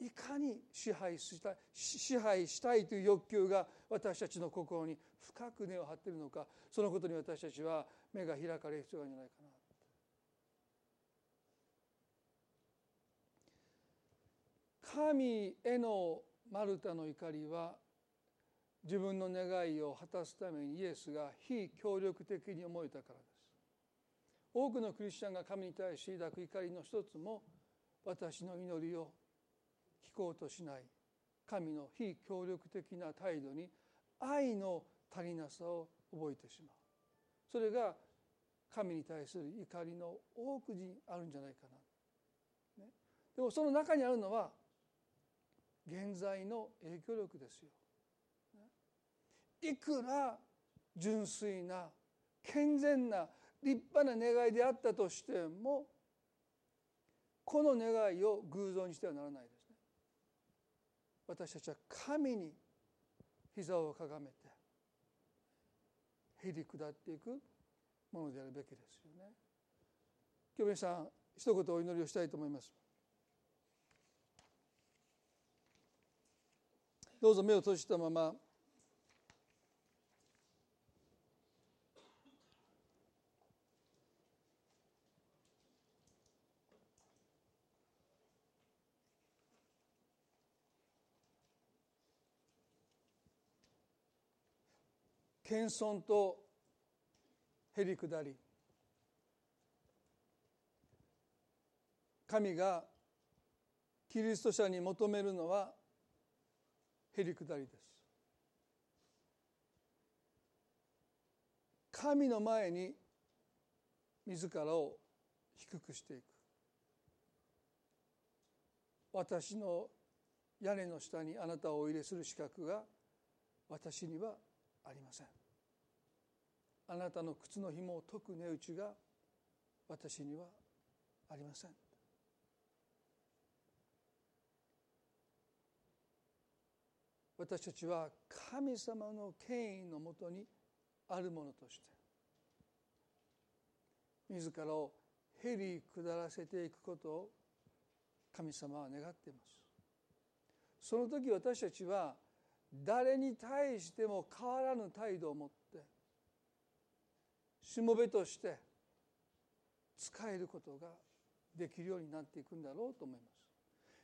いかに支配したい支配したいという欲求が私たちの心に深く根を張っているのかそのことに私たちは目が開かれる必要があるんじゃないかな。神へのマルタの怒りは自分の願いを果たすためにイエスが非協力的に思えたからです多くのクリスチャンが神に対して抱く怒りの一つも私の祈りを聞こうとしない神の非協力的な態度に愛の足りなさを覚えてしまう。それが神に対する怒りの多くにあるんじゃないかな、ね、でもその中にあるのは現在の影響力ですよ。ね。いくら純粋な健全な立派な願いであったとしてもこの願いを偶像にしてはならないですね。私たちは神に膝をかがめてへり下っていくものであるべきですよね。今日皆さん一言お祈りをしたいと思います。どうぞ目を閉じたまま謙遜とへりくだり。神がキリスト者に求めるのはへりくだりです。神の前に自らを低くしていく。私の屋根の下にあなたをお入れする資格が私にはありません。あなたの靴の紐を解く値打ちが私にはありません。私たちは神様の権威のもとにあるものとして自らをへり下らせていくことを神様は願っています。その時私たちは誰に対しても変わらぬ態度を持ってしもべとして使えることができるようになっていくんだろうと思います。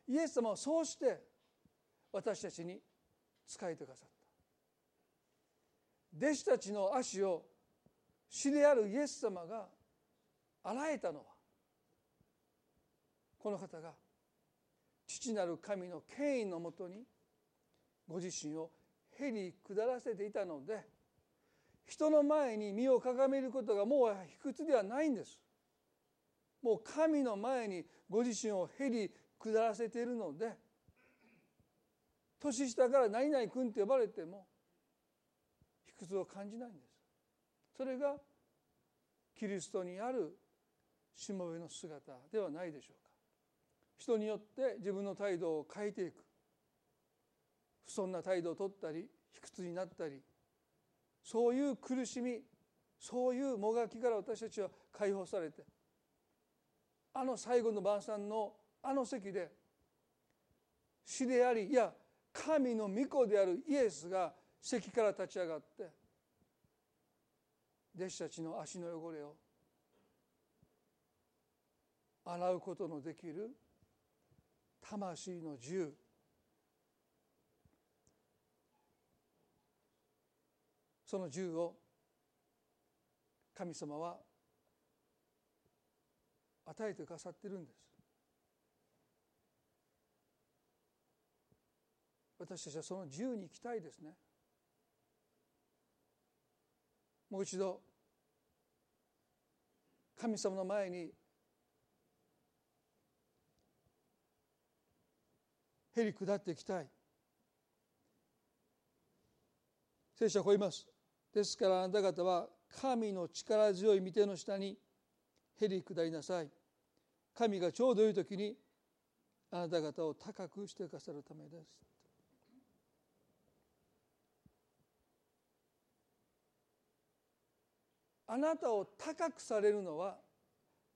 イエス様はそうして私たちに仕えてくださった。弟子たちの足を死であるイエス様が洗えたのはこの方が父なる神の権威のもとにご自身をへり下らせていたので人の前に身をかがめることがもう卑屈ではないんです。もう神の前にご自身をへり下らせているので年下から何々君と呼ばれても卑屈を感じないんです。それがキリストにあるしもべの姿ではないでしょうか。人によって自分の態度を変えていく。不遜な態度をとったり卑屈になったりそういう苦しみそういうもがきから私たちは解放されてあの最後の晩餐のあの席で死でありいや神の御子であるイエスが席から立ち上がって弟子たちの足の汚れを洗うことのできる魂の自由その自由を神様は与えてくださってるんです。私たちはその自由に生きたいですね。もう一度神様の前にへり下っていきたい。聖書はこう言います。ですからあなた方は神の力強い御手の下にへり下りなさい。神がちょうどいい時にあなた方を高くしてくださるためです。あなたを高くされるのは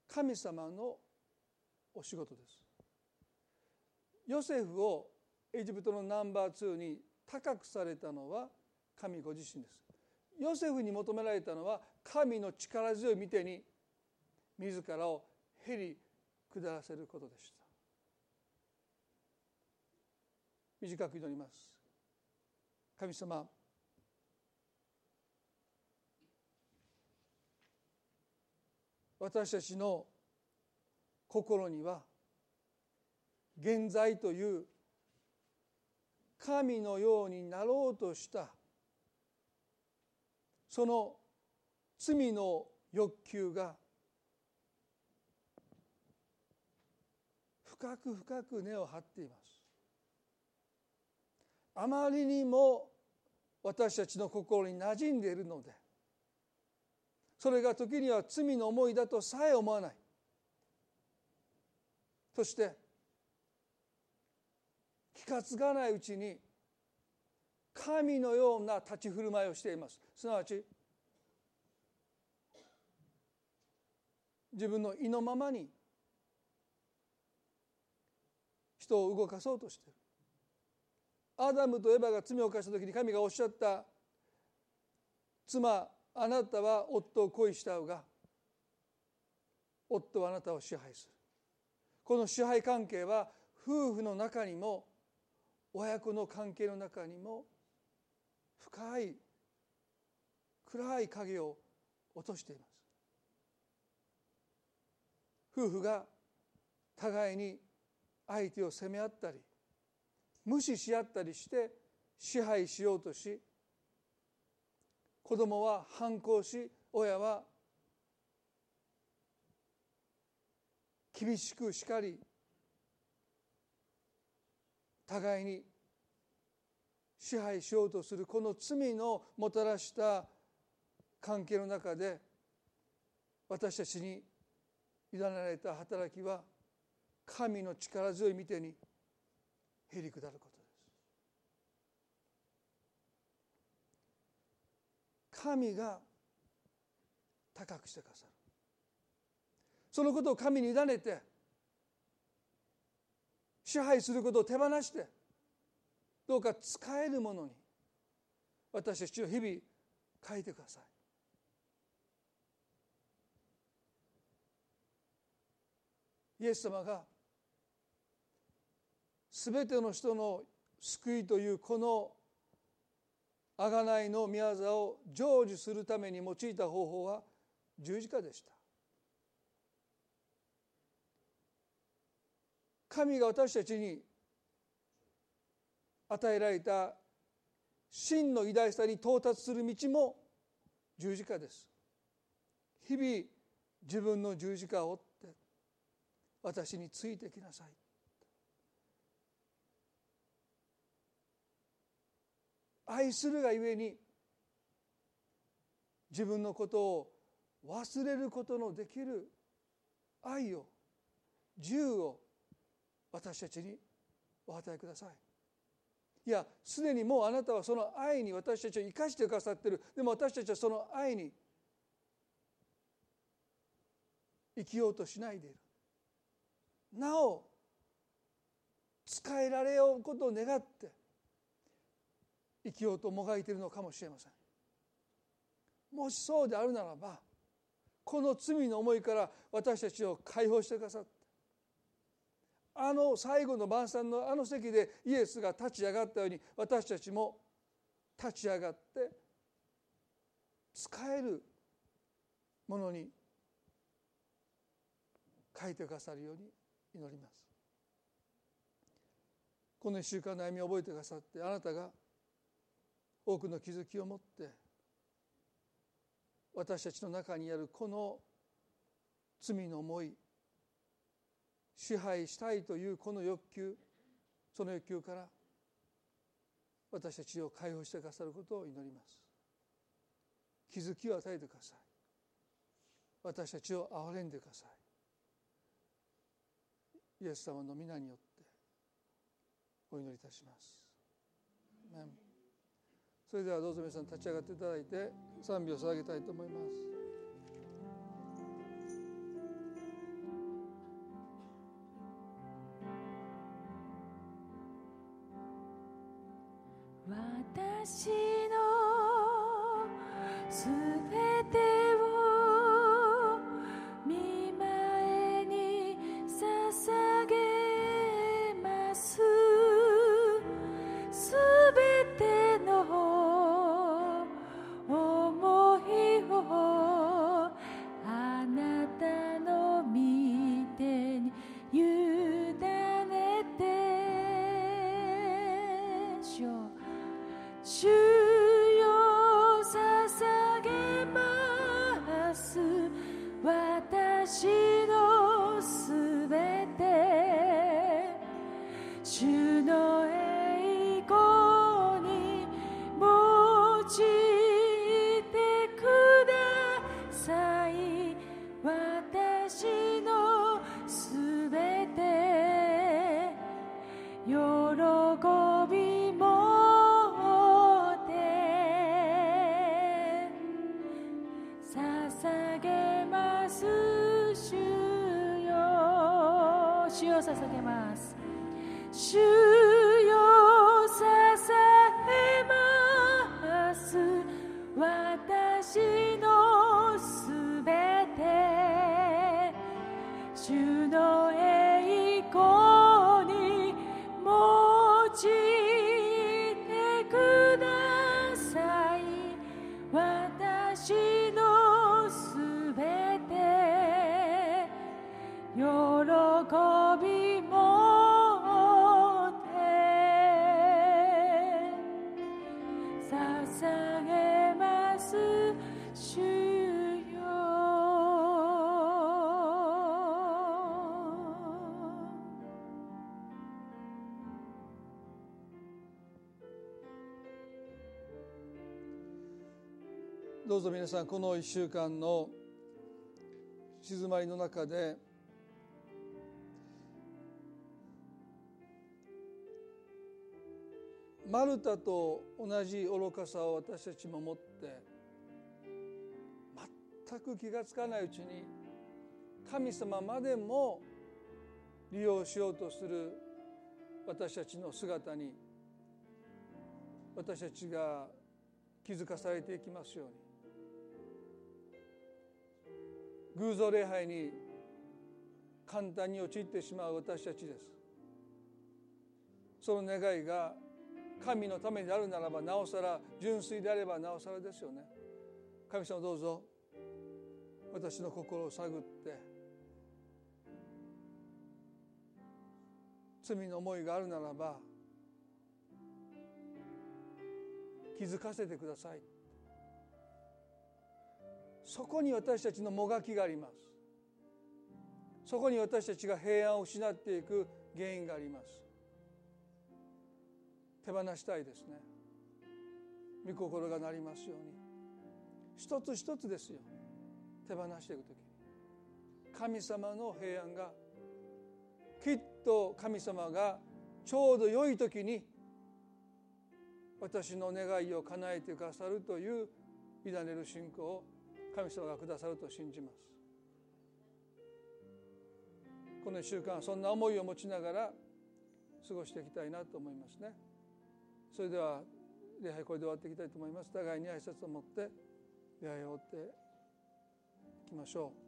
神様のお仕事です。ヨセフをエジプトのナンバー2に高くされたのは神ご自身です。ヨセフに求められたのは神の力強い見てに自らをへり下らせることでした。短く祈ります。神様私たちの心には現在という神のようになろうとしたその罪の欲求が深く深く根を張っています。あまりにも私たちの心に馴染んでいるのでそれが時には罪の思いだとさえ思わない。そして気が付かないうちに神のような立ち振る舞いをしています。すなわち自分の意のままに人を動かそうとしている。アダムとエバが罪を犯した時に神がおっしゃった妻あなたは夫を恋したうが夫はあなたを支配する。この支配関係は夫婦の中にも親子の関係の中にも深い暗い影を落としています。夫婦が互いに相手を責め合ったり無視し合ったりして支配しようとし子供は反抗し親は厳しく叱り互いに支配しようとするこの罪のもたらした関係の中で私たちに委ねられた働きは神の力強い見てにへり下ることです神が高くしてくださる。そのことを神に委ねて支配することを手放してどうか使えるものに私たちを日々変えてください。イエス様が全ての人の救いというこの贖いの御業を成就するために用いた方法は十字架でした。神が私たちに与えられた真の偉大さに到達する道も十字架です。日々自分の十字架を追って私についてきなさい。愛するがゆえに自分のことを忘れることのできる愛を自由を私たちにお与えください。いやすでにもうあなたはその愛に私たちを生かしてくださってる。でも私たちはその愛に生きようとしないでいる。なお使えられようことを願って生きようともがいているのかもしれません。もしそうであるならばこの罪の思いから私たちを解放してくださってあの最後の晩餐のあの席でイエスが立ち上がったように私たちも立ち上がって使えるものに書いてくださるように祈ります。この1週間の歩みを覚えてくださってあなたが多くの気づきを持って私たちの中にあるこの罪の思い支配したいというこの欲求その欲求から私たちを解放してくださることを祈ります。気づきを与えてください。私たちを憐れんでください。イエス様の皆によってお祈りいたします。それではどうぞ皆さん立ち上がっていただいて賛美を捧げたいと思います。私のすべどうぞ皆さんこの1週間の静まりの中でマルタと同じ愚かさを私たちも持って全く気が付かないうちに神様までも利用しようとする私たちの姿に私たちが気づかされていきますように。偶像礼拝に簡単に陥ってしまう私たちです。その願いが神のためになるならばなおさら純粋であればなおさらですよね。神様どうぞ私の心を探って罪の思いがあるならば気づかせてください。そこに私たちのもがきがあります。そこに私たちが平安を失っていく原因があります。手放したいですね。御心がなりますように。一つ一つですよ。手放していく時に。神様の平安がきっと神様がちょうど良い時に私の願いを叶えてくださるという委ねる信仰を神様がくださると信じます。この1週間そんな思いを持ちながら過ごしていきたいなと思いますね。それでは礼拝これで終わっていきたいと思います。互いに挨拶を持って礼拝を追っていきましょう。